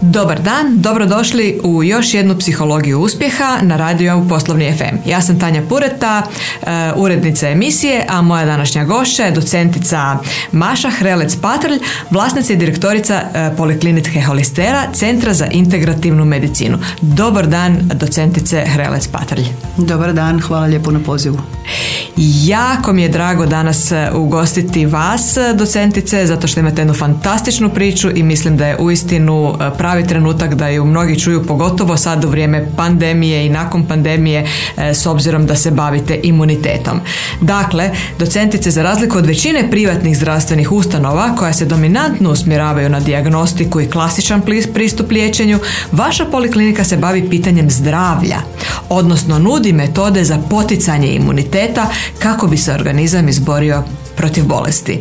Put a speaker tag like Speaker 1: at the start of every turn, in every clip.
Speaker 1: Dobar dan, dobrodošli u još jednu psihologiju uspjeha na radiju Poslovni FM. Ja sam Tanja Pureta, e, urednica emisije, a moja današnja gošća je docentica Maša Hrelec-Patrlj, vlasnica i direktorica e, Poliklinitke Holistera, Centra za integrativnu medicinu. Dobar dan, docentice Hrelec-Patrlj.
Speaker 2: Dobar dan, hvala lijepo na pozivu.
Speaker 1: Jako mi je drago danas e, ugostiti vas, docentice, zato što imate jednu fantastičnu priču i mislim da je uistinu pravi trenutak da ju mnogi čuju, pogotovo sad u vrijeme pandemije i nakon pandemije e, s obzirom da se bavite imunitetom. Dakle, docentice za razliku od većine privatnih zdravstvenih ustanova koja se dominantno usmjeravaju na dijagnostiku i klasičan pristup liječenju, vaša poliklinika se bavi pitanjem zdravlja, odnosno nudi metode za poticanje imuniteta kako bi se organizam izborio protiv bolesti.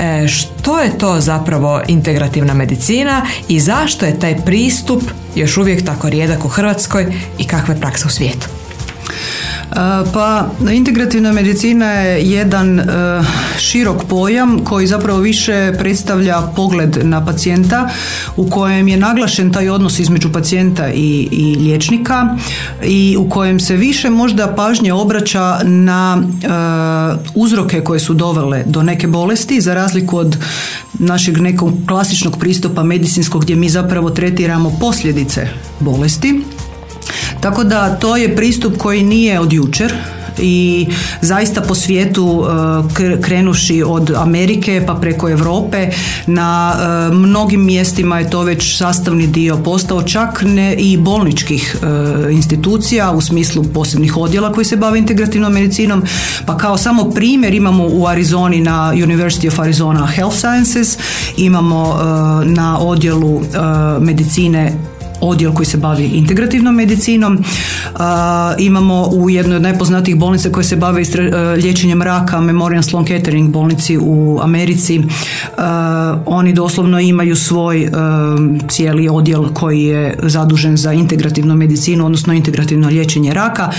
Speaker 1: E, što je to zapravo integrativna medicina i zašto je taj pristup još uvijek tako rijedak u Hrvatskoj i kakva je praksa u svijetu?
Speaker 2: Pa integrativna medicina je jedan e, širok pojam koji zapravo više predstavlja pogled na pacijenta u kojem je naglašen taj odnos između pacijenta i, i liječnika i u kojem se više možda pažnje obraća na e, uzroke koje su dovele do neke bolesti za razliku od našeg nekog klasičnog pristupa medicinskog gdje mi zapravo tretiramo posljedice bolesti tako da to je pristup koji nije od jučer i zaista po svijetu e, krenuši od Amerike pa preko Europe. Na e, mnogim mjestima je to već sastavni dio postao čak ne i bolničkih e, institucija u smislu posebnih odjela koji se bave integrativnom medicinom. Pa kao samo primjer imamo u Arizoni na University of Arizona Health Sciences imamo na odjelu medicine odjel koji se bavi integrativnom medicinom. imamo u jednoj od najpoznatijih bolnica koje se bave e, liječenjem raka Memorial Sloan Kettering bolnici u Americi. oni doslovno imaju svoj e, cijeli odjel koji je zadužen za integrativnu medicinu, odnosno integrativno liječenje raka.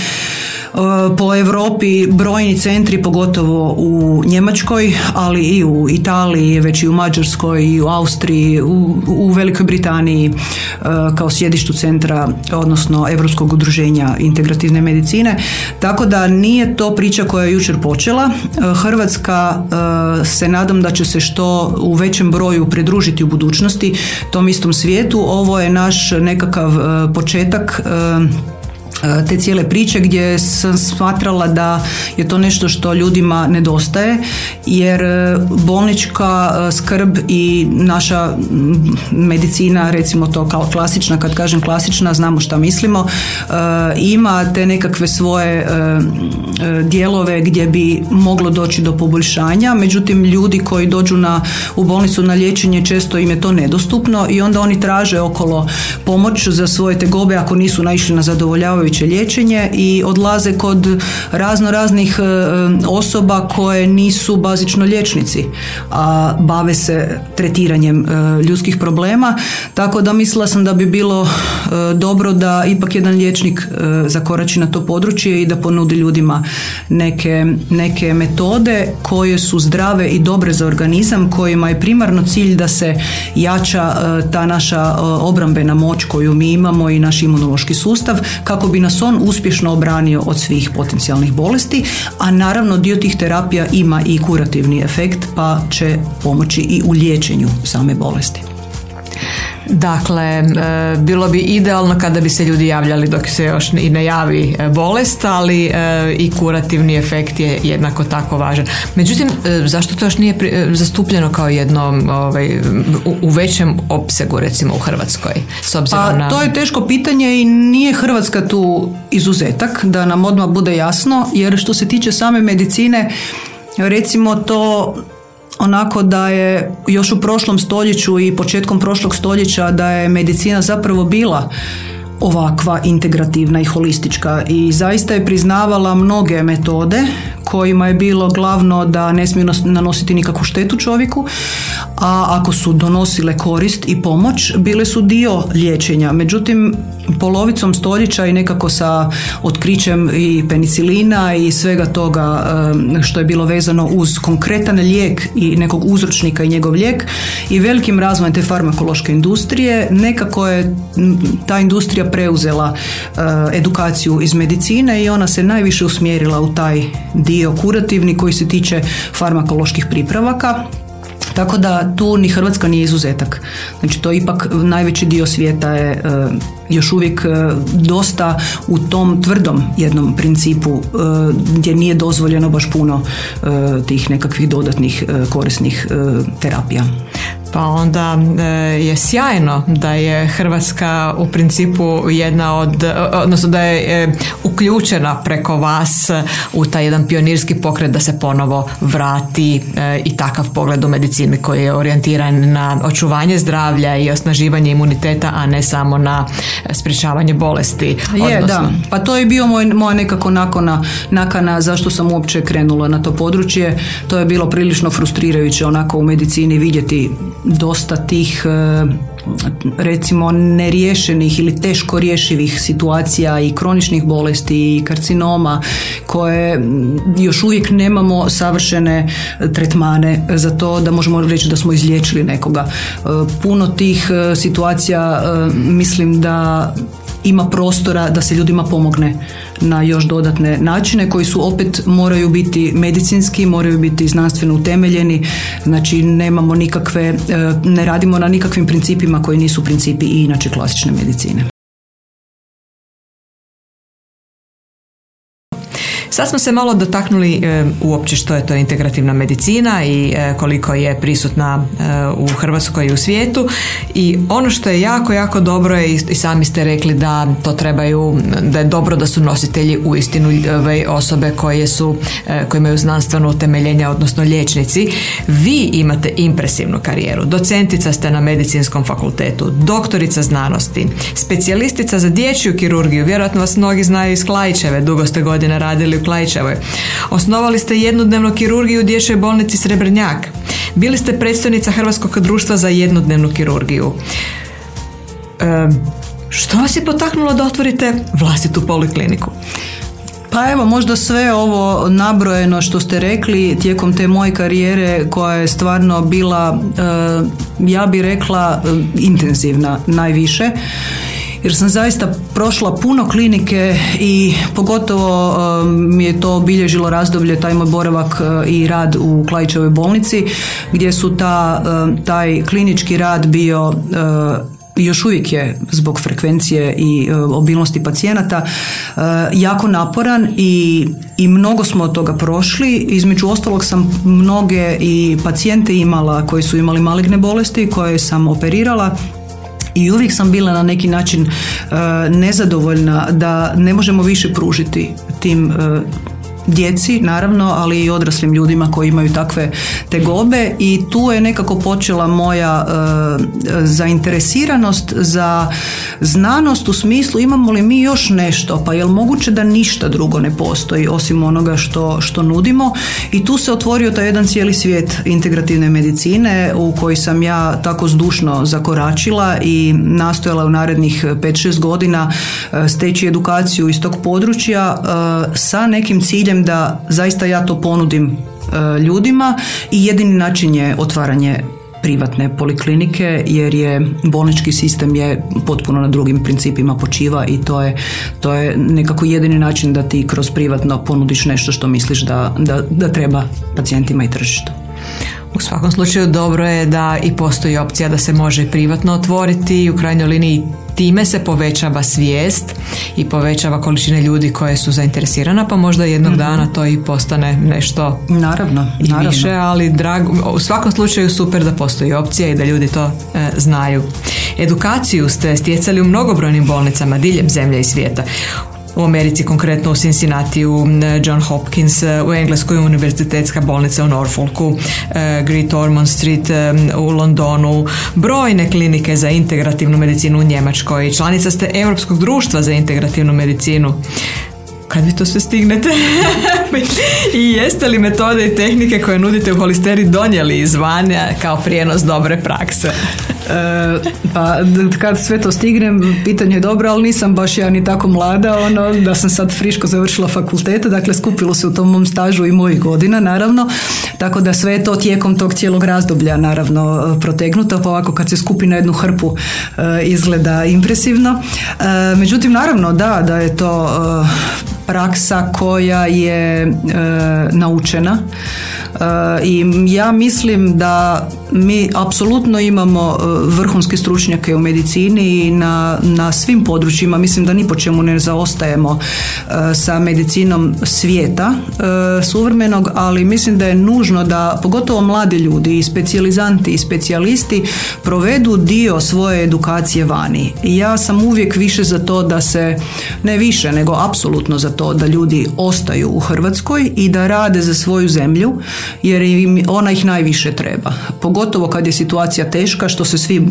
Speaker 2: E, po Europi brojni centri, pogotovo u Njemačkoj, ali i u Italiji, već i u Mađarskoj, i u Austriji, u, u Velikoj Britaniji e, kao sjedištu centra, odnosno Europskog udruženja integrativne medicine. Tako da nije to priča koja je jučer počela. E, Hrvatska se nadam da će se što u većem broju pridružiti u budućnosti tom istom svijetu. Ovo je naš nekakav početak te cijele priče gdje sam smatrala da je to nešto što ljudima nedostaje jer e, bolnička e, skrb i naša medicina recimo to kao klasična kad kažem klasična znamo šta mislimo ima te nekakve svoje dijelove gdje bi moglo doći do poboljšanja međutim ljudi koji dođu na, u bolnicu na liječenje često im je to nedostupno i onda oni traže okolo pomoć za svoje tegobe ako nisu naišli na zadovoljavajući liječenje i odlaze kod razno raznih e, osoba koje nisu bazično liječnici, a bave se tretiranjem e, ljudskih problema. Tako da mislila sam da bi bilo e, dobro da ipak jedan liječnik zakorači na to područje i da ponudi ljudima neke, neke metode koje su zdrave i dobre za organizam, kojima je primarno cilj da se jača ta naša obrambena moć koju mi imamo i naš imunološki sustav kako bi nas on uspješno obranio od svih potencijalnih bolesti, a naravno dio tih terapija ima i kurativni efekt pa će pomoći i u liječenju same bolesti.
Speaker 1: Dakle, e, bilo bi idealno kada bi se ljudi javljali dok se još i ne javi e, bolest, ali e, i kurativni efekt je jednako tako važan. Međutim, zašto to još nije zastupljeno kao jedno ovaj, u većem opsegu recimo u Hrvatskoj?
Speaker 2: S obzirom pa, To je teško pitanje i nije Hrvatska tu izuzetak, da nam odmah bude jasno, jer što se tiče same medicine, recimo to onako da je još u prošlom stoljeću i početkom prošlog stoljeća da je medicina zapravo bila ovakva integrativna i holistička i zaista je priznavala mnoge metode kojima je bilo glavno da ne smiju nanositi nikakvu štetu čovjeku, a ako su donosile korist i pomoć, bile su dio liječenja. Međutim, polovicom stoljeća i nekako sa otkrićem i penicilina i svega toga što je bilo vezano uz konkretan lijek i nekog uzročnika i njegov lijek i velikim razvojem te farmakološke industrije nekako je ta industrija preuzela edukaciju iz medicine i ona se najviše usmjerila u taj dio kurativni koji se tiče farmakoloških pripravaka tako da tu ni Hrvatska nije izuzetak. Znači to ipak najveći dio svijeta je e, još uvijek e, dosta u tom tvrdom jednom principu e, gdje nije dozvoljeno baš puno tih nekakvih dodatnih korisnih terapija.
Speaker 1: Pa onda e, je sjajno da je Hrvatska u principu jedna od, e, odnosno da je e, uključena preko vas u taj jedan pionirski pokret da se ponovo vrati i takav pogled u medicini koji je orijentiran na očuvanje zdravlja i osnaživanje imuniteta, a ne samo na sprječavanje bolesti.
Speaker 2: Je, da. Pa to je bio moj, moja nekako nakona, nakana zašto sam uopće krenula na to područje. To je bilo prilično frustrirajuće onako u medicini vidjeti dosta tih e, recimo neriješenih ili teško rješivih situacija i kroničnih bolesti i karcinoma koje još uvijek nemamo savršene tretmane za to da možemo reći da smo izliječili nekoga. E, puno tih e, situacija mislim da ima prostora da se ljudima pomogne na još dodatne načine koji su opet moraju biti medicinski, moraju biti znanstveno utemeljeni, znači nemamo nikakve, e, ne radimo na nikakvim principima koji nisu principi i inače klasične medicine.
Speaker 1: Sad smo se malo dotaknuli e, uopće što je to integrativna medicina i e, koliko je prisutna e, u Hrvatskoj i u svijetu i ono što je jako, jako dobro je i sami ste rekli da to trebaju, da je dobro da su nositelji uistinu osobe koje su, koje imaju znanstveno utemeljenje, odnosno liječnici. Vi imate impresivnu karijeru. Docentica ste na medicinskom fakultetu, doktorica znanosti, specijalistica za dječju kirurgiju, vjerojatno vas mnogi znaju iz Klajčeve, dugo ste godine radili u Klajčevoj. Osnovali ste jednodnevnu kirurgiju u dječjoj bolnici Srebrnjak. Bili ste predstavnica Hrvatskog društva za jednodnevnu kirurgiju. E, što vas je potaknulo da otvorite vlastitu polikliniku?
Speaker 2: Pa evo, možda sve ovo nabrojeno što ste rekli tijekom te moje karijere koja je stvarno bila, e, ja bi rekla, e, intenzivna najviše jer sam zaista prošla puno klinike i pogotovo um, mi je to obilježilo razdoblje taj moj boravak uh, i rad u Klajčevoj bolnici gdje su ta, um, taj klinički rad bio uh, još uvijek je zbog frekvencije i uh, obilnosti pacijenata jako naporan i, i mnogo smo od toga prošli. Između ostalog sam mnoge i pacijente imala koji su imali maligne bolesti koje sam operirala i uvijek sam bila na neki način uh, nezadovoljna da ne možemo više pružiti tim uh, djeci naravno, ali i odraslim ljudima koji imaju takve tegobe. I tu je nekako počela moja e, zainteresiranost za znanost u smislu imamo li mi još nešto, pa je li moguće da ništa drugo ne postoji osim onoga što, što nudimo. I tu se otvorio taj jedan cijeli svijet integrativne medicine u koji sam ja tako zdušno zakoračila i nastojala u narednih 5-6 godina e, steći edukaciju iz tog područja e, sa nekim ciljem da zaista ja to ponudim e, ljudima i jedini način je otvaranje privatne poliklinike jer je bolnički sistem je potpuno na drugim principima počiva i to je, to je nekako jedini način da ti kroz privatno ponudiš nešto što misliš da, da, da treba pacijentima i tržištu.
Speaker 1: U svakom slučaju dobro je da i postoji opcija da se može privatno otvoriti i u krajnjoj liniji time se povećava svijest i povećava količine ljudi koje su zainteresirana pa možda jednog mhm. dana to i postane nešto
Speaker 2: naravno,
Speaker 1: i naravno. više, ali drago, u svakom slučaju super da postoji opcija i da ljudi to e, znaju. Edukaciju ste stjecali u mnogobrojnim bolnicama diljem zemlje i svijeta. U Americi, konkretno u Cincinnati, u John Hopkins, u Engleskoj univerzitetska bolnica u Norfolku, Great Ormond Street u Londonu, brojne klinike za integrativnu medicinu u Njemačkoj, članica ste Europskog društva za integrativnu medicinu. Kad vi to sve stignete? I jeste li metode i tehnike koje nudite u holisteri donijeli izvanja kao prijenos dobre prakse?
Speaker 2: E, pa kad sve to stignem, pitanje je dobro, ali nisam baš ja ni tako mlada, ono, da sam sad friško završila fakulteta, dakle skupilo se u tom mom stažu i mojih godina, naravno, tako da sve je to tijekom tog cijelog razdoblja, naravno, protegnuto, pa ovako kad se skupi na jednu hrpu e, izgleda impresivno. E, međutim, naravno, da, da je to praksa koja je e, naučena e, i ja mislim da mi apsolutno imamo vrhunske stručnjake u medicini i na, na svim područjima mislim da ni po čemu ne zaostajemo sa medicinom svijeta suvremenog, ali mislim da je nužno da pogotovo mladi ljudi i specijalizanti i specijalisti provedu dio svoje edukacije vani. Ja sam uvijek više za to da se, ne više, nego apsolutno za to da ljudi ostaju u Hrvatskoj i da rade za svoju zemlju jer im ona ih najviše treba. Pogotovo kad je situacija teška što se svi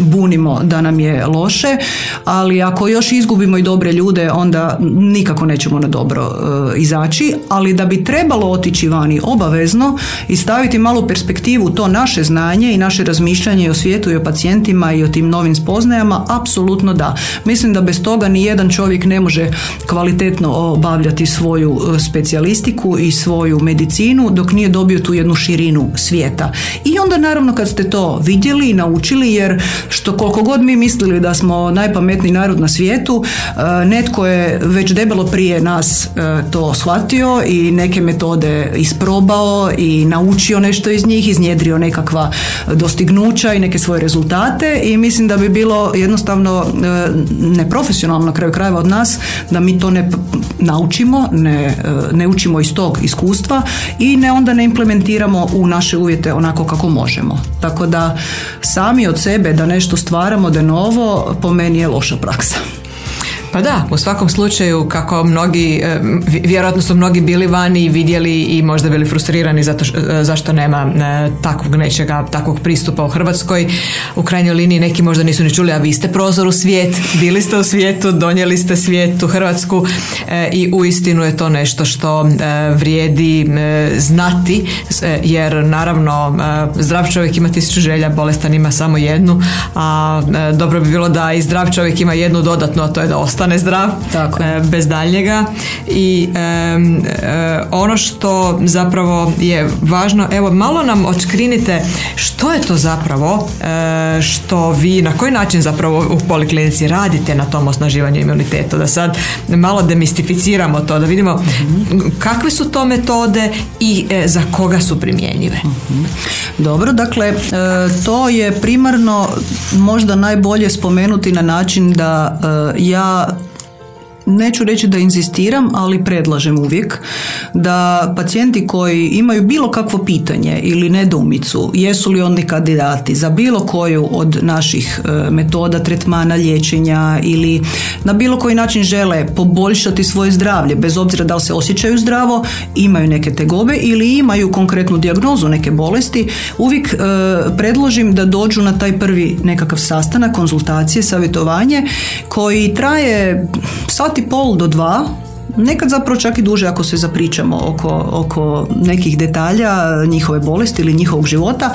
Speaker 2: bunimo da nam je loše, ali ako još izgubimo i dobre ljude onda nikako nećemo na dobro e, izaći, ali da bi trebalo otići vani obavezno i staviti malu perspektivu to naše znanje i naše razmišljanje o svijetu i o pacijentima i o tim novim spoznajama, apsolutno da. Mislim da bez toga ni jedan čovjek ne može kvalitetno obavljati svoju e, specijalistiku i svoju medicinu dok nije dobio tu jednu širinu svijeta. I onda naravno kad ste to vidjeli i naučili jer što koliko god mi mislili da smo najpametniji narod na svijetu, e, netko je već debelo prije nas e, to shvatio i neke metode isprobao i naučio nešto iz njih, iznjedrio nekakva dostignuća i neke svoje rezultate i mislim da bi bilo jednostavno neprofesionalno na kraju krajeva od nas da mi to ne naučimo, ne, e, ne učimo iz tog iskustva i ne onda ne implementiramo u naše uvjete onako kako možemo. Tako da sami od sebe da nešto stvaramo de novo po meni je loša praksa.
Speaker 1: Pa da, u svakom slučaju kako mnogi, e, vjerojatno su mnogi bili vani i vidjeli i možda bili frustrirani zato e, zašto nema e, takvog nečega, takvog pristupa u Hrvatskoj. U krajnjoj liniji neki možda nisu ni čuli, a vi ste prozor u svijet, bili ste u svijetu, donijeli ste svijet u Hrvatsku i uistinu je to nešto što vrijedi znati jer naravno zdrav čovjek ima tisuću želja, bolestan ima samo jednu, a dobro bi bilo da i zdrav čovjek ima jednu dodatnu, a to je da ostane ostane zdrav Tako. E, bez daljnjega i e, ono što zapravo je važno evo malo nam odskrinite što je to zapravo e, što vi na koji način zapravo u poliklinici radite na tom osnaživanju imuniteta da sad malo demistificiramo to da vidimo mhm. kakve su to metode i za koga su primjenjive
Speaker 2: mhm. dobro dakle to je primarno možda najbolje spomenuti na način da ja neću reći da inzistiram, ali predlažem uvijek da pacijenti koji imaju bilo kakvo pitanje ili nedoumicu, jesu li oni kandidati za bilo koju od naših e, metoda tretmana liječenja ili na bilo koji način žele poboljšati svoje zdravlje, bez obzira da li se osjećaju zdravo, imaju neke tegobe ili imaju konkretnu dijagnozu neke bolesti, uvijek e, predložim da dođu na taj prvi nekakav sastanak, konzultacije, savjetovanje koji traje sat i pol do dva Nekad zapravo čak i duže ako se zapričamo oko, oko nekih detalja njihove bolesti ili njihovog života,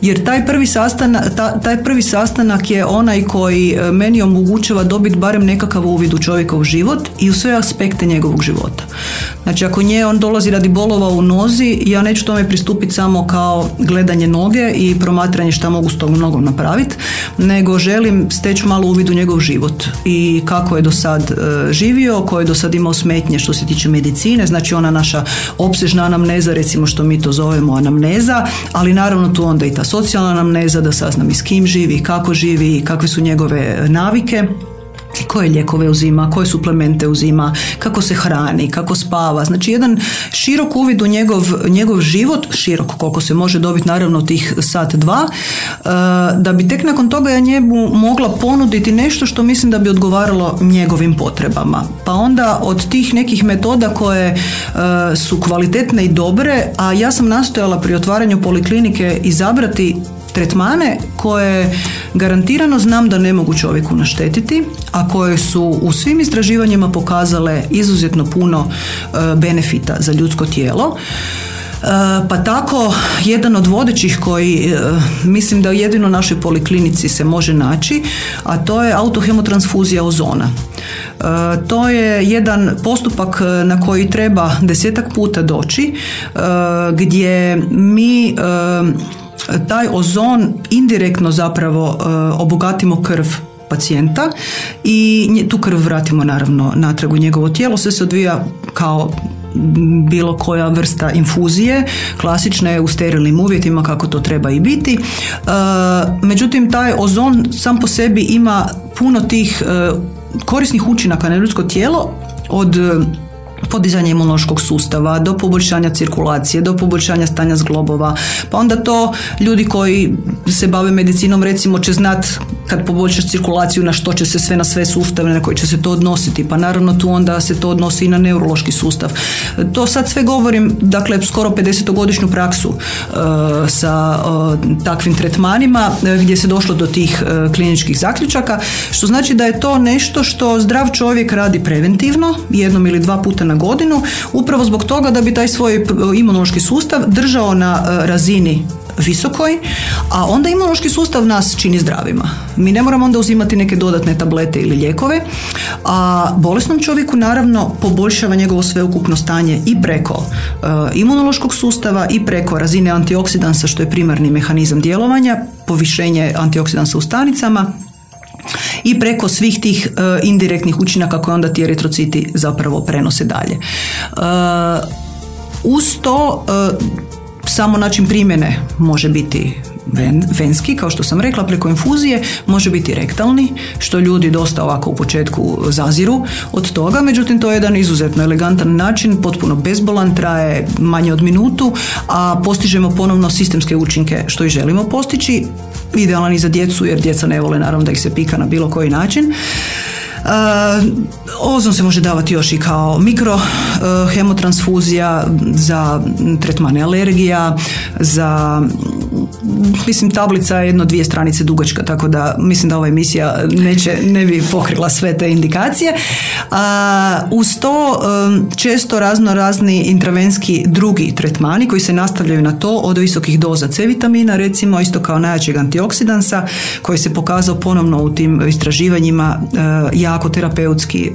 Speaker 2: jer taj prvi, sastanak, taj prvi sastanak je onaj koji e, meni omogućava dobiti barem nekakav uvid u čovjekov život i u sve aspekte njegovog života. Znači ako nje on dolazi radi bolova u nozi, ja neću tome pristupiti samo kao gledanje noge i promatranje šta mogu s tom nogom napraviti, nego želim steći malo uvid u njegov život i kako je do sad e, živio, ko je do sad imao smetnje što se tiče medicine, znači ona naša opsežna anamneza, recimo što mi to zovemo anamneza, ali naravno tu onda i ta socijalna anamneza da saznam i s kim živi, kako živi, kakve su njegove navike koje lijekove uzima, koje suplemente uzima, kako se hrani, kako spava. Znači jedan širok uvid u njegov, njegov život, širok koliko se može dobiti naravno tih sat dva, e, da bi tek nakon toga ja njemu mogla ponuditi nešto što mislim da bi odgovaralo njegovim potrebama. Pa onda od tih nekih metoda koje e, su kvalitetne i dobre, a ja sam nastojala pri otvaranju poliklinike izabrati tretmane koje garantirano znam da ne mogu čovjeku naštetiti, a koje su u svim istraživanjima pokazale izuzetno puno e, benefita za ljudsko tijelo. E, pa tako, jedan od vodećih koji e, mislim da jedino u našoj poliklinici se može naći, a to je autohemotransfuzija ozona. To je jedan postupak na koji treba desetak puta doći, gdje mi taj ozon indirektno zapravo e, obogatimo krv pacijenta i tu krv vratimo naravno natrag u njegovo tijelo. Sve se odvija kao bilo koja vrsta infuzije, klasična je u sterilnim uvjetima kako to treba i biti. E, međutim, taj ozon sam po sebi ima puno tih e, korisnih učinaka na ljudsko tijelo od podizanja imunološkog sustava, do poboljšanja cirkulacije, do poboljšanja stanja zglobova. Pa onda to ljudi koji se bave medicinom recimo će znat kad poboljšaš cirkulaciju na što će se sve na sve sustave na koje će se to odnositi. Pa naravno tu onda se to odnosi i na neurološki sustav. To sad sve govorim, dakle skoro 50-godišnju praksu uh, sa uh, takvim tretmanima uh, gdje se došlo do tih kliničkih zaključaka, što znači da je to nešto što zdrav čovjek radi preventivno, jednom ili dva puta na godinu, upravo zbog toga da bi taj svoj imunološki sustav držao na razini visokoj, a onda imunološki sustav nas čini zdravima. Mi ne moramo onda uzimati neke dodatne tablete ili lijekove, a bolesnom čovjeku naravno poboljšava njegovo sveukupno stanje i preko uh, imunološkog sustava i preko razine antioksidansa što je primarni mehanizam djelovanja, povišenje antioksidansa u stanicama, i preko svih tih uh, indirektnih učinaka koje onda ti eritrociti zapravo prenose dalje. Uh, uz to samo način primjene može biti venski, kao što sam rekla, preko infuzije, može biti rektalni, što ljudi dosta ovako u početku zaziru od toga, međutim to je jedan izuzetno elegantan način, potpuno bezbolan, traje manje od minutu, a postižemo ponovno sistemske učinke što i želimo postići, idealan i za djecu jer djeca ne vole naravno da ih se pika na bilo koji način. Ozon se može davati još i kao mikro hemotransfuzija za tretmane alergija, za mislim tablica je jedno dvije stranice dugačka, tako da mislim da ova emisija neće, ne bi pokrila sve te indikacije. A, uz to često razno razni intravenski drugi tretmani koji se nastavljaju na to od visokih doza C vitamina, recimo isto kao najjačeg antioksidansa koji se pokazao ponovno u tim istraživanjima jako terapeutski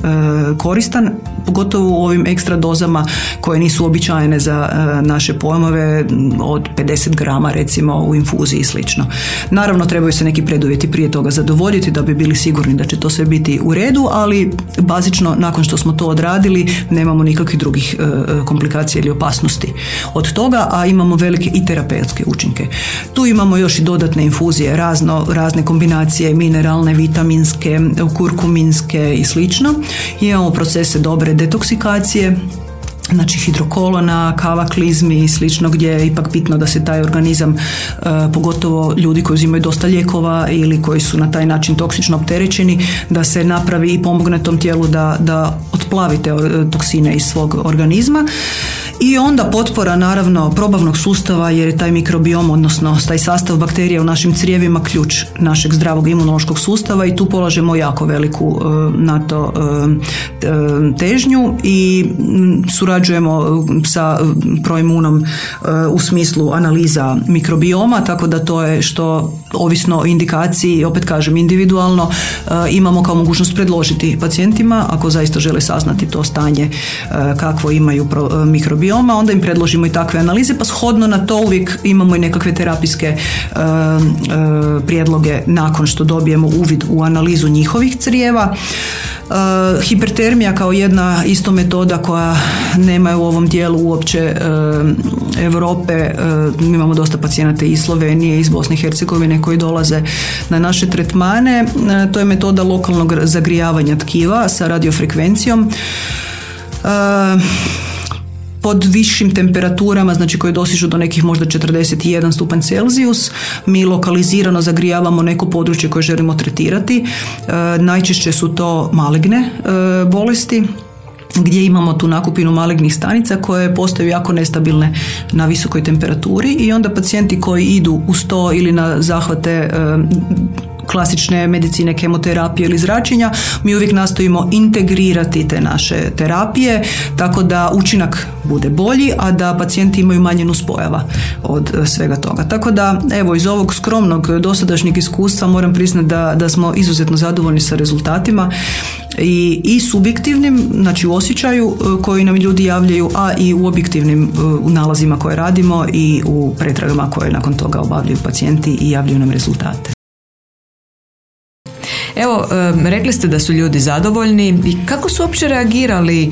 Speaker 2: koristan, pogotovo u ovim ekstra dozama koje nisu običajene za naše pojmove od 50 grama recimo u infuziji i slično. Naravno trebaju se neki preduvjeti prije toga zadovoljiti da bi bili sigurni da će to sve biti u redu, ali bazično nakon što smo to odradili nemamo nikakvih drugih e, komplikacija ili opasnosti od toga, a imamo velike i terapeutske učinke. Tu imamo još i dodatne infuzije, razno, razne kombinacije mineralne, vitaminske, kurkuminske i slično. Imamo procese dobre detoksikacije, znači hidrokolona, kava klizmi i slično gdje je ipak bitno da se taj organizam, e, pogotovo ljudi koji uzimaju dosta lijekova ili koji su na taj način toksično opterećeni, da se napravi i pomogne tom tijelu da, da otplavi te toksine iz svog organizma. I onda potpora naravno probavnog sustava jer je taj mikrobiom, odnosno taj sastav bakterija u našim crijevima ključ našeg zdravog imunološkog sustava i tu polažemo jako veliku e, na to e, težnju i surađujemo sa proimunom e, u smislu analiza mikrobioma, tako da to je što ovisno o indikaciji, opet kažem individualno, imamo kao mogućnost predložiti pacijentima ako zaista žele saznati to stanje kakvo imaju mikrobiom mikrobioma, onda im predložimo i takve analize, pa shodno na to uvijek imamo i nekakve terapijske e, e, prijedloge nakon što dobijemo uvid u analizu njihovih crijeva. hipertermija kao jedna isto metoda koja nema u ovom dijelu uopće Europe. Mi imamo dosta pacijenata iz Slovenije, iz Bosne i Hercegovine koji dolaze na naše tretmane. To je metoda lokalnog zagrijavanja tkiva sa radiofrekvencijom pod višim temperaturama, znači koje dosižu do nekih možda 41 stupanj Celzijus, mi lokalizirano zagrijavamo neko područje koje želimo tretirati. E, najčešće su to maligne e, bolesti gdje imamo tu nakupinu malignih stanica koje postaju jako nestabilne na visokoj temperaturi i onda pacijenti koji idu uz to ili na zahvate e, klasične medicine, kemoterapije ili zračenja, mi uvijek nastojimo integrirati te naše terapije tako da učinak bude bolji, a da pacijenti imaju manje nuspojava od e, svega toga. Tako da, evo, iz ovog skromnog dosadašnjeg iskustva moram priznati da, da smo izuzetno zadovoljni sa rezultatima i, i subjektivnim, znači u osjećaju e, koji nam ljudi javljaju, a i u objektivnim e, nalazima koje radimo i u pretragama koje nakon toga obavljaju pacijenti i javljaju nam rezultate.
Speaker 1: Evo, rekli ste da su ljudi zadovoljni. I kako su uopće reagirali,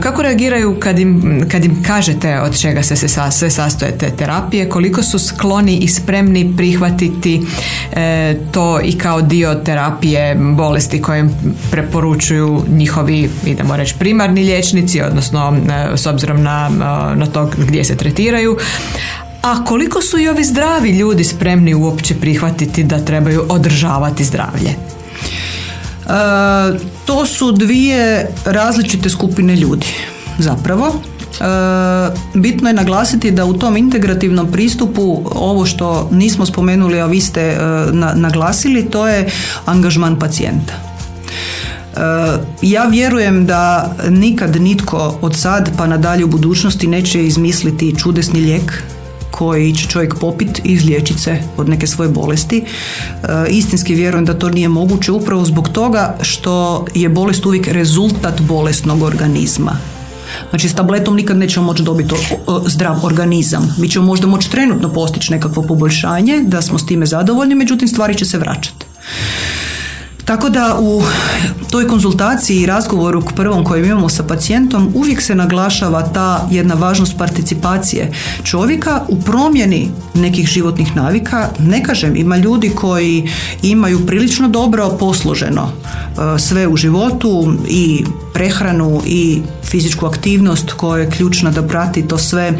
Speaker 1: kako reagiraju kad im, kad im kažete od čega se, sve sastoje te terapije, koliko su skloni i spremni prihvatiti e, to i kao dio terapije bolesti koje im preporučuju njihovi, idemo reći, primarni liječnici, odnosno e, s obzirom na, na to gdje se tretiraju, a koliko su i ovi zdravi ljudi spremni uopće prihvatiti da trebaju održavati zdravlje? E,
Speaker 2: to su dvije različite skupine ljudi zapravo. E, bitno je naglasiti da u tom integrativnom pristupu ovo što nismo spomenuli, a vi ste e, naglasili, to je angažman pacijenta. E, ja vjerujem da nikad nitko od sad pa nadalje u budućnosti neće izmisliti čudesni lijek koji će čovjek popit i izliječiti se od neke svoje bolesti. E, istinski vjerujem da to nije moguće upravo zbog toga što je bolest uvijek rezultat bolesnog organizma. Znači s tabletom nikad nećemo moći dobiti zdrav organizam. Mi ćemo možda moći trenutno postići nekakvo poboljšanje, da smo s time zadovoljni, međutim stvari će se vraćati. Tako da u toj konzultaciji i razgovoru prvom kojem imamo sa pacijentom uvijek se naglašava ta jedna važnost participacije čovjeka u promjeni nekih životnih navika. Ne kažem, ima ljudi koji imaju prilično dobro posloženo e, sve u životu i prehranu i fizičku aktivnost koja je ključna da prati to sve. E,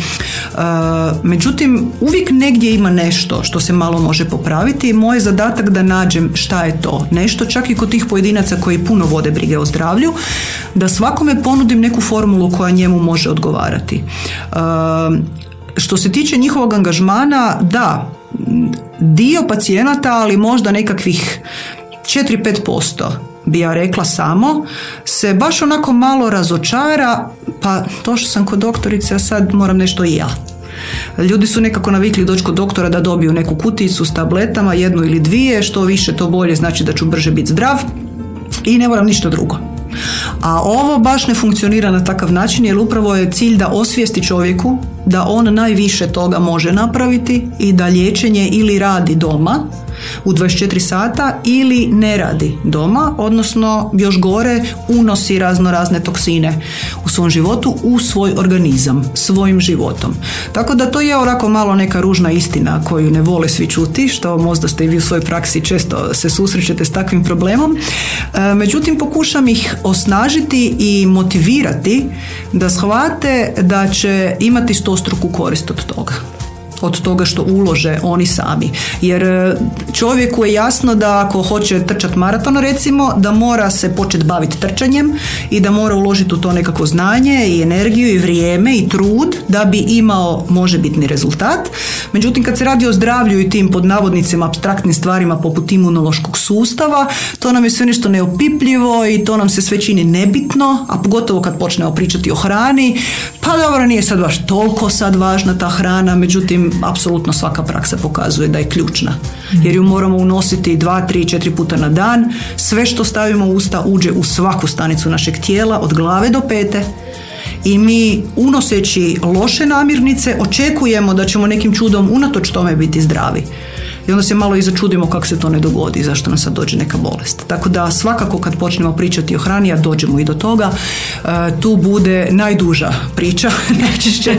Speaker 2: međutim, uvijek negdje ima nešto što se malo može popraviti i moj je zadatak da nađem šta je to. Nešto čak i kod tih pojedinaca koji puno vode brige o zdravlju, da svakome ponudim neku formulu koja njemu može odgovarati. E, što se tiče njihovog angažmana, da, dio pacijenata, ali možda nekakvih 4-5% bi ja rekla samo, se baš onako malo razočara, pa to što sam kod doktorice, a sad moram nešto i ja. Ljudi su nekako navikli doći kod doktora da dobiju neku kuticu s tabletama, jednu ili dvije, što više to bolje znači da ću brže biti zdrav i ne moram ništa drugo. A ovo baš ne funkcionira na takav način jer upravo je cilj da osvijesti čovjeku da on najviše toga može napraviti i da liječenje ili radi doma u 24 sata ili ne radi doma, odnosno još gore unosi razno razne toksine u svom životu, u svoj organizam, svojim životom. Tako da to je onako malo neka ružna istina koju ne vole svi čuti, što možda ste i vi u svojoj praksi često se susrećete s takvim problemom. E, međutim, pokušam ih osnažiti i motivirati da shvate da će imati stostruku korist od toga od toga što ulože oni sami. Jer e, čovjeku je jasno da ako hoće trčati maraton recimo, da mora se početi baviti trčanjem i da mora uložiti u to nekako znanje i energiju i vrijeme i trud da bi imao možebitni rezultat. Međutim, kad se radi o zdravlju i tim pod navodnicima abstraktnim stvarima poput imunološkog sustava, to nam je sve nešto neopipljivo i to nam se sve čini nebitno, a pogotovo kad počnemo pričati o hrani, pa dobro, nije sad baš toliko sad važna ta hrana, međutim, apsolutno svaka praksa pokazuje da je ključna. Jer ju moramo unositi dva, tri, četiri puta na dan. Sve što stavimo u usta uđe u svaku stanicu našeg tijela, od glave do pete. I mi unoseći loše namirnice očekujemo da ćemo nekim čudom unatoč tome biti zdravi. I onda se malo i začudimo kako se to ne dogodi, zašto nam sad dođe neka bolest. Tako da svakako kad počnemo pričati o hrani, a dođemo i do toga, e, tu bude najduža priča najčešće,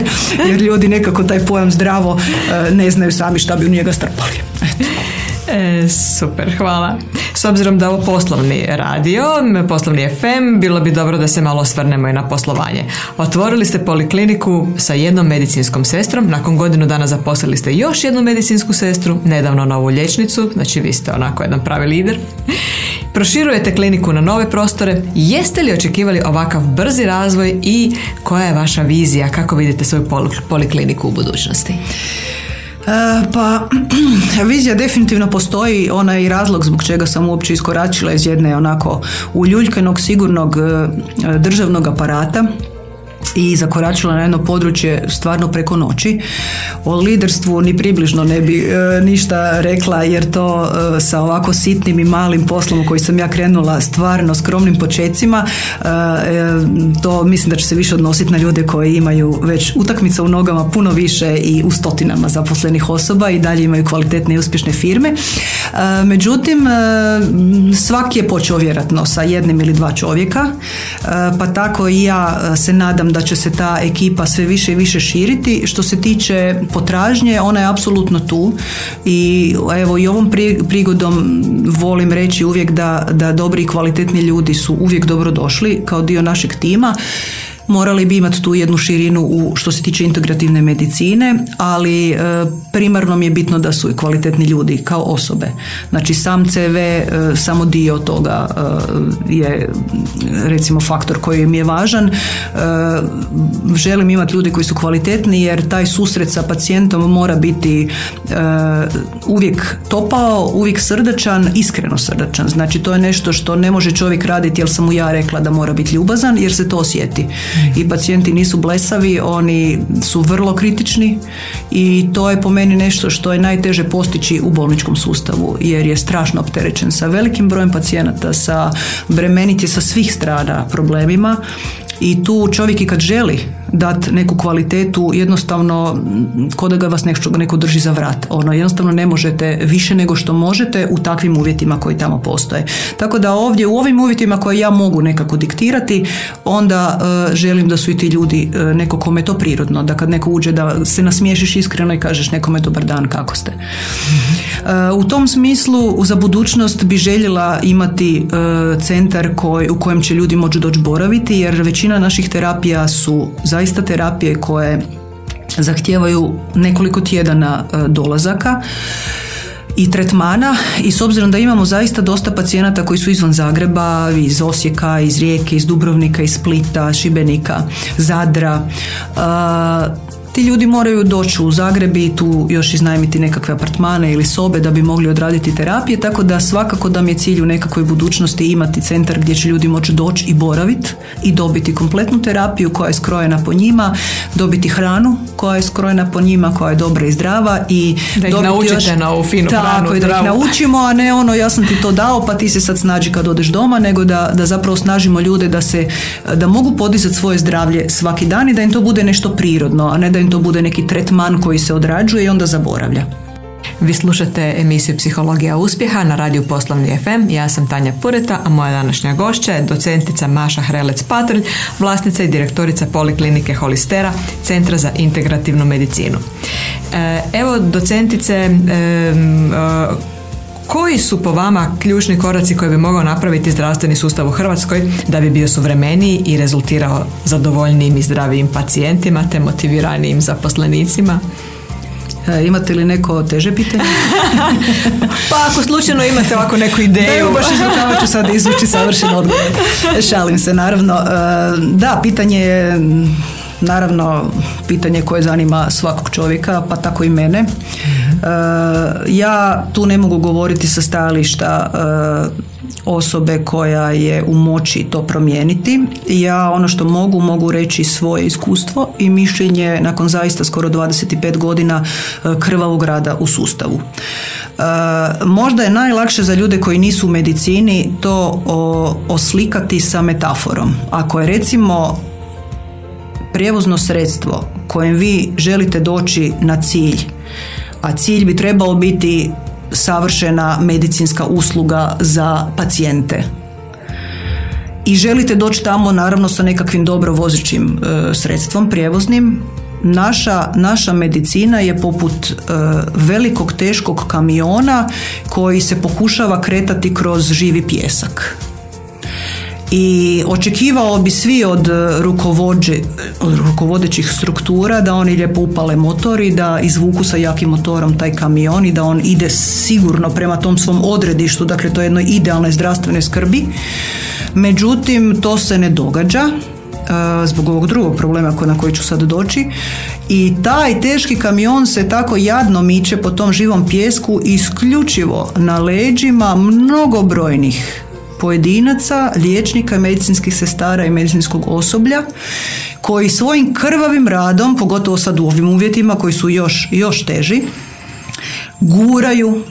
Speaker 2: jer ljudi nekako taj pojam zdravo e, ne znaju sami šta bi u njega strpali. Eto.
Speaker 1: E, super, hvala. S obzirom da ovo poslovni radio, poslovni FM, bilo bi dobro da se malo osvrnemo i na poslovanje. Otvorili ste polikliniku sa jednom medicinskom sestrom, nakon godinu dana zaposlili ste još jednu medicinsku sestru, nedavno novu liječnicu, znači vi ste onako jedan pravi lider. Proširujete kliniku na nove prostore. Jeste li očekivali ovakav brzi razvoj i koja je vaša vizija, kako vidite svoju polikliniku u budućnosti?
Speaker 2: E, pa vizija definitivno postoji, onaj razlog zbog čega sam uopće iskoračila iz jedne onako uljuljkenog sigurnog e, državnog aparata i zakoračila na jedno područje stvarno preko noći. O liderstvu ni približno ne bi e, ništa rekla jer to e, sa ovako sitnim i malim poslom koji sam ja krenula stvarno skromnim počecima e, to mislim da će se više odnositi na ljude koji imaju već utakmica u nogama puno više i u stotinama zaposlenih osoba i dalje imaju kvalitetne i uspješne firme. Međutim, svaki je počeo vjerojatno sa jednim ili dva čovjeka, pa tako i ja se nadam da će se ta ekipa sve više i više širiti. Što se tiče potražnje, ona je apsolutno tu i evo i ovom prigodom volim reći uvijek da, da dobri i kvalitetni ljudi su uvijek dobro došli kao dio našeg tima morali bi imati tu jednu širinu u što se tiče integrativne medicine, ali e, primarno mi je bitno da su i kvalitetni ljudi kao osobe. Znači sam CV e, samo dio toga e, je recimo faktor koji mi je važan. Želim imati ljudi koji su kvalitetni jer taj susret sa pacijentom mora biti uvijek topao, uvijek srdačan, iskreno srdačan. Znači to je nešto što ne može čovjek raditi jer sam mu ja rekla da mora biti ljubazan jer se to osjeti i pacijenti nisu blesavi, oni su vrlo kritični i to je po meni nešto što je najteže postići u bolničkom sustavu jer je strašno opterećen sa velikim brojem pacijenata, sa bremenit sa svih strana problemima i tu čovjek i kad želi dati neku kvalitetu jednostavno kod da ga vas neko, neko drži za vrat. Ono jednostavno ne možete više nego što možete u takvim uvjetima koji tamo postoje. Tako da ovdje u ovim uvjetima koje ja mogu nekako diktirati onda uh, želim da su i ti ljudi uh, neko kome to prirodno. Da kad neko uđe da se nasmiješiš iskreno i kažeš nekome dobar dan kako ste u tom smislu za budućnost bi željela imati centar koji, u kojem će ljudi moći doći boraviti jer većina naših terapija su za zaista terapije koje zahtijevaju nekoliko tjedana e, dolazaka i tretmana. I s obzirom da imamo zaista dosta pacijenata koji su izvan Zagreba, iz Osijeka, iz Rijeke, iz Dubrovnika, iz Splita, Šibenika, Zadra, e, ti ljudi moraju doći u Zagreb i tu još iznajmiti nekakve apartmane ili sobe da bi mogli odraditi terapije, tako da svakako da mi je cilj u nekakvoj budućnosti imati centar gdje će ljudi moći doći i boraviti i dobiti kompletnu terapiju koja je skrojena po njima, dobiti hranu koja je skrojena po njima, koja je dobra i zdrava i
Speaker 1: da ih naučite još, na ovu finu
Speaker 2: tako,
Speaker 1: hranu.
Speaker 2: da ih naučimo, a ne ono ja sam ti to dao pa ti se sad snađi kad odeš doma, nego da, da zapravo snažimo ljude da se da mogu podizati svoje zdravlje svaki dan i da im to bude nešto prirodno, a ne da im to bude neki tretman koji se odrađuje i onda zaboravlja.
Speaker 1: Vi slušate emisiju Psihologija uspjeha na radiju Poslovni FM. Ja sam Tanja Pureta, a moja današnja gošća je docentica Maša Hrelec-Patrlj, vlasnica i direktorica Poliklinike Holistera, Centra za integrativnu medicinu. E, evo, docentice, e, koji su po vama ključni koraci koje bi mogao napraviti zdravstveni sustav u Hrvatskoj da bi bio suvremeniji i rezultirao zadovoljnijim i zdravijim pacijentima te motiviranijim zaposlenicima?
Speaker 2: E, imate li neko teže pitanje?
Speaker 1: pa ako slučajno imate ovako neku ideju.
Speaker 2: Da, baš iz ću sad izvući savršen odgovor. Šalim se, naravno. E, da, pitanje je naravno pitanje koje zanima svakog čovjeka, pa tako i mene. E, ja tu ne mogu govoriti sa stajališta osobe koja je u moći to promijeniti. Ja ono što mogu, mogu reći svoje iskustvo i mišljenje nakon zaista skoro 25 godina e, krvavog rada u sustavu. E, možda je najlakše za ljude koji nisu u medicini to oslikati sa metaforom. Ako je recimo prijevozno sredstvo kojem vi želite doći na cilj, a cilj bi trebao biti savršena medicinska usluga za pacijente. I želite doći tamo naravno sa nekakvim dobro vozećim e, sredstvom prijevoznim. Naša, naša medicina je poput e, velikog teškog kamiona koji se pokušava kretati kroz živi pjesak i očekivao bi svi od rukovođe, rukovodećih struktura da oni lijepo upale motor i da izvuku sa jakim motorom taj kamion i da on ide sigurno prema tom svom odredištu, dakle to je jednoj idealne zdravstvene skrbi. Međutim, to se ne događa e, zbog ovog drugog problema na koji ću sad doći i taj teški kamion se tako jadno miče po tom živom pjesku isključivo na leđima mnogobrojnih pojedinaca, liječnika, medicinskih sestara i medicinskog osoblja koji svojim krvavim radom, pogotovo sad u ovim uvjetima koji su još, još teži, guraju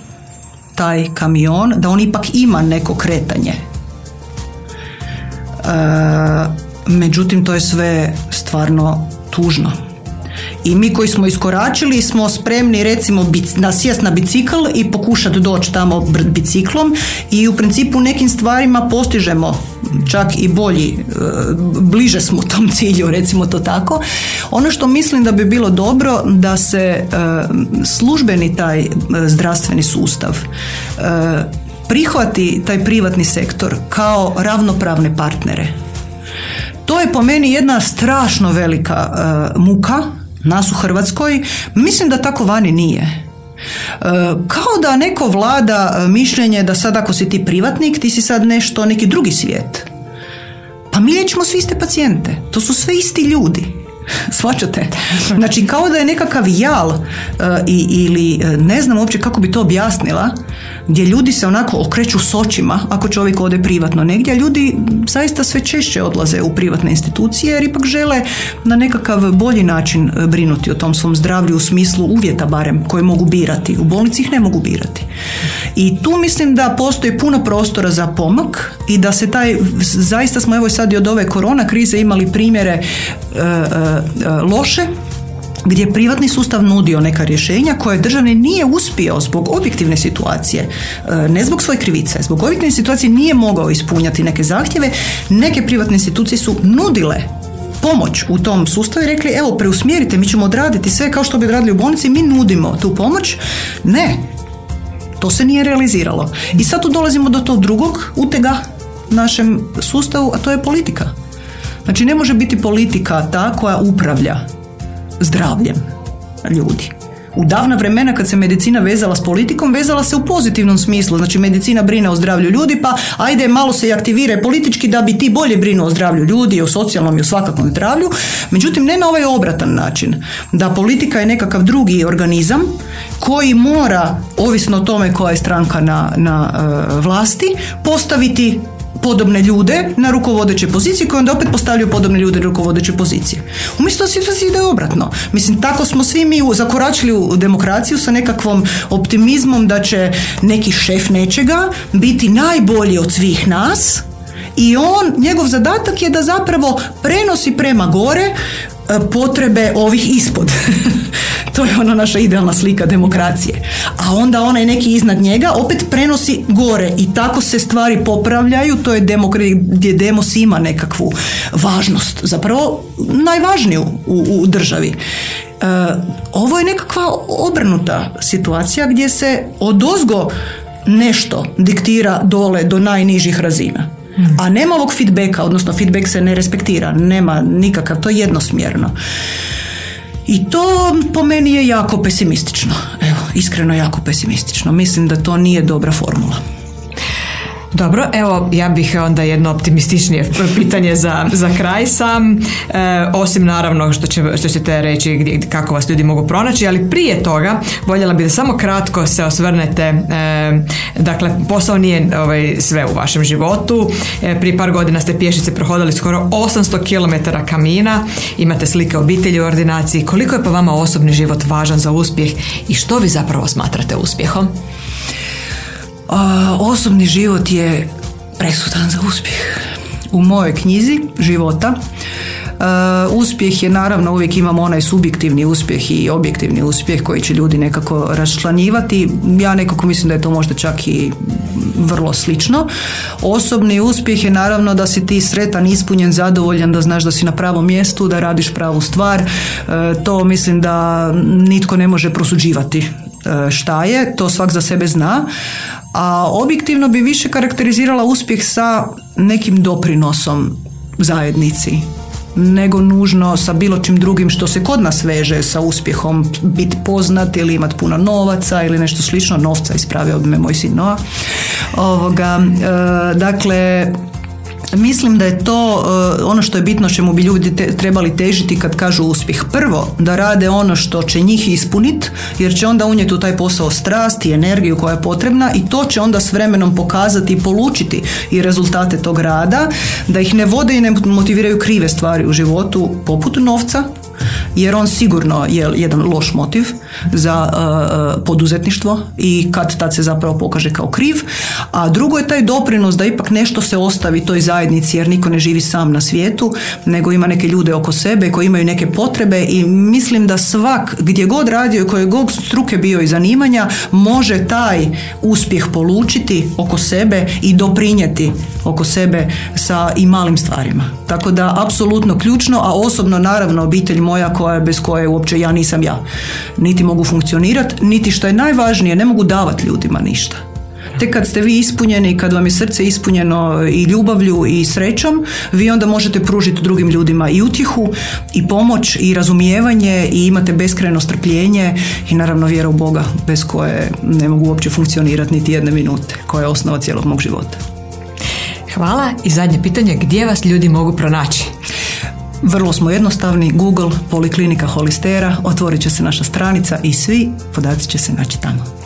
Speaker 2: taj kamion da on ipak ima neko kretanje. E, međutim, to je sve stvarno tužno. I mi koji smo iskoračili smo spremni recimo sjest na bicikl i pokušati doći tamo biciklom i u principu nekim stvarima postižemo čak i bolji, e, bliže smo tom cilju, recimo to tako. Ono što mislim da bi bilo dobro da se e, službeni taj e, zdravstveni sustav prihvati taj privatni sektor kao ravnopravne partnere. To je po meni jedna strašno velika muka nas u Hrvatskoj, mislim da tako vani nije. E, kao da neko vlada e, mišljenje da sad ako si ti privatnik, ti si sad nešto, neki drugi svijet. Pa mi liječimo svi iste pacijente. To su sve isti ljudi. Svačate? Znači kao da je nekakav jal uh, ili ne znam uopće kako bi to objasnila gdje ljudi se onako okreću s očima ako čovjek ode privatno negdje, ljudi zaista sve češće odlaze u privatne institucije jer ipak žele na nekakav bolji način e, brinuti o tom svom zdravlju u smislu uvjeta barem koje mogu birati. U bolnici ih ne mogu birati. I tu mislim da postoji puno prostora za pomak i da se taj, zaista smo evo sad i od ove korona krize imali primjere e, e, loše gdje privatni sustav nudio neka rješenja koje državni nije uspio zbog objektivne situacije, e, ne zbog svoje krivice, zbog objektivne situacije nije mogao ispunjati neke zahtjeve, neke privatne institucije su nudile pomoć u tom sustavu i rekli evo preusmjerite, mi ćemo odraditi sve kao što bi odradili u bolnici, mi nudimo tu pomoć. Ne, to se nije realiziralo. I sad tu dolazimo do tog drugog utega našem sustavu, a to je politika. Znači ne može biti politika ta koja upravlja zdravljem ljudi. U davna vremena kad se medicina vezala s politikom, vezala se u pozitivnom smislu. Znači medicina brine o zdravlju ljudi, pa ajde malo se i aktivira politički da bi ti bolje brinuo o zdravlju ljudi, o socijalnom i o svakakvom zdravlju. Međutim, ne na ovaj obratan način. Da politika je nekakav drugi organizam koji mora, ovisno o tome koja je stranka na, na e, vlasti, postaviti podobne ljude na rukovodeće pozicije koje onda opet postavljaju podobne ljude na rukovodeće pozicije. Umjesto da se ide obratno. Mislim, tako smo svi mi zakoračili u demokraciju sa nekakvom optimizmom da će neki šef nečega biti najbolji od svih nas i on, njegov zadatak je da zapravo prenosi prema gore potrebe ovih ispod. to je ona naša idealna slika demokracije. A onda onaj neki iznad njega opet prenosi gore i tako se stvari popravljaju. To je demokracija gdje demos ima nekakvu važnost. Zapravo najvažniju u, u državi. E, ovo je nekakva obrnuta situacija gdje se odozgo nešto diktira dole do najnižih razina. A nema ovog feedbacka, odnosno feedback se ne respektira, nema nikakav, to je jednosmjerno. I to po meni je jako pesimistično. Evo, iskreno jako pesimistično. Mislim da to nije dobra formula.
Speaker 1: Dobro, evo ja bih onda jedno optimističnije pitanje za, za kraj sam, e, osim naravno što, će, što ćete reći gdje, kako vas ljudi mogu pronaći, ali prije toga voljela bih da samo kratko se osvrnete, e, dakle posao nije ovaj, sve u vašem životu, e, prije par godina ste pješice prohodali skoro 800 km kamina, imate slike obitelji u ordinaciji, koliko je po vama osobni život važan za uspjeh i što vi zapravo smatrate uspjehom?
Speaker 2: Osobni život je presudan za uspjeh. U mojoj knjizi života uspjeh je naravno uvijek imamo onaj subjektivni uspjeh i objektivni uspjeh koji će ljudi nekako raščlanjivati. Ja nekako mislim da je to možda čak i vrlo slično. Osobni uspjeh je naravno da si ti sretan, ispunjen, zadovoljan, da znaš da si na pravom mjestu, da radiš pravu stvar. E, to mislim da nitko ne može prosuđivati e, šta je, to svak za sebe zna, a objektivno bi više karakterizirala uspjeh sa nekim doprinosom zajednici nego nužno sa bilo čim drugim što se kod nas veže sa uspjehom biti poznat ili imati puno novaca ili nešto slično, novca ispravio bi me moj sin Noa. Ovoga, e, dakle, Mislim da je to uh, ono što je bitno čemu bi ljudi trebali težiti kad kažu uspjeh. Prvo, da rade ono što će njih ispuniti, jer će onda unijeti u taj posao strast i energiju koja je potrebna i to će onda s vremenom pokazati i polučiti i rezultate tog rada, da ih ne vode i ne motiviraju krive stvari u životu poput novca, jer on sigurno je jedan loš motiv za uh, uh, poduzetništvo i kad tad se zapravo pokaže kao kriv, a drugo je taj doprinos da ipak nešto se ostavi toj zajednici jer niko ne živi sam na svijetu, nego ima neke ljude oko sebe koji imaju neke potrebe i mislim da svak gdje god radio i koje god struke bio i zanimanja može taj uspjeh polučiti oko sebe i doprinijeti oko sebe sa i malim stvarima. Tako da apsolutno ključno, a osobno naravno obitelj moja koja bez koje uopće ja nisam ja. Niti mogu funkcionirati, niti što je najvažnije, ne mogu davati ljudima ništa. Tek kad ste vi ispunjeni, kad vam je srce ispunjeno i ljubavlju i srećom, vi onda možete pružiti drugim ljudima i utjehu i pomoć i razumijevanje i imate beskrajno strpljenje i naravno vjera u Boga bez koje ne mogu uopće funkcionirati niti jedne minute, koja je osnova cijelog mog života.
Speaker 1: Hvala i zadnje pitanje, gdje vas ljudi mogu pronaći?
Speaker 2: Vrlo smo jednostavni, Google, Poliklinika Holistera, otvorit će se naša stranica i svi podaci će se naći tamo.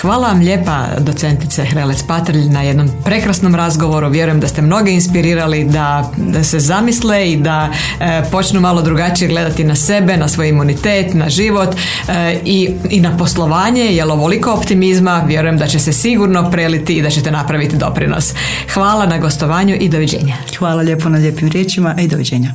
Speaker 1: Hvala vam lijepa docentice Hrelec Patrlj na jednom prekrasnom razgovoru. Vjerujem da ste mnoge inspirirali da, da se zamisle i da e, počnu malo drugačije gledati na sebe, na svoj imunitet, na život e, i, i na poslovanje, jer ovoliko optimizma vjerujem da će se sigurno preliti i da ćete napraviti doprinos. Hvala na gostovanju i doviđenja.
Speaker 2: Hvala lijepo na lijepim riječima i doviđenja.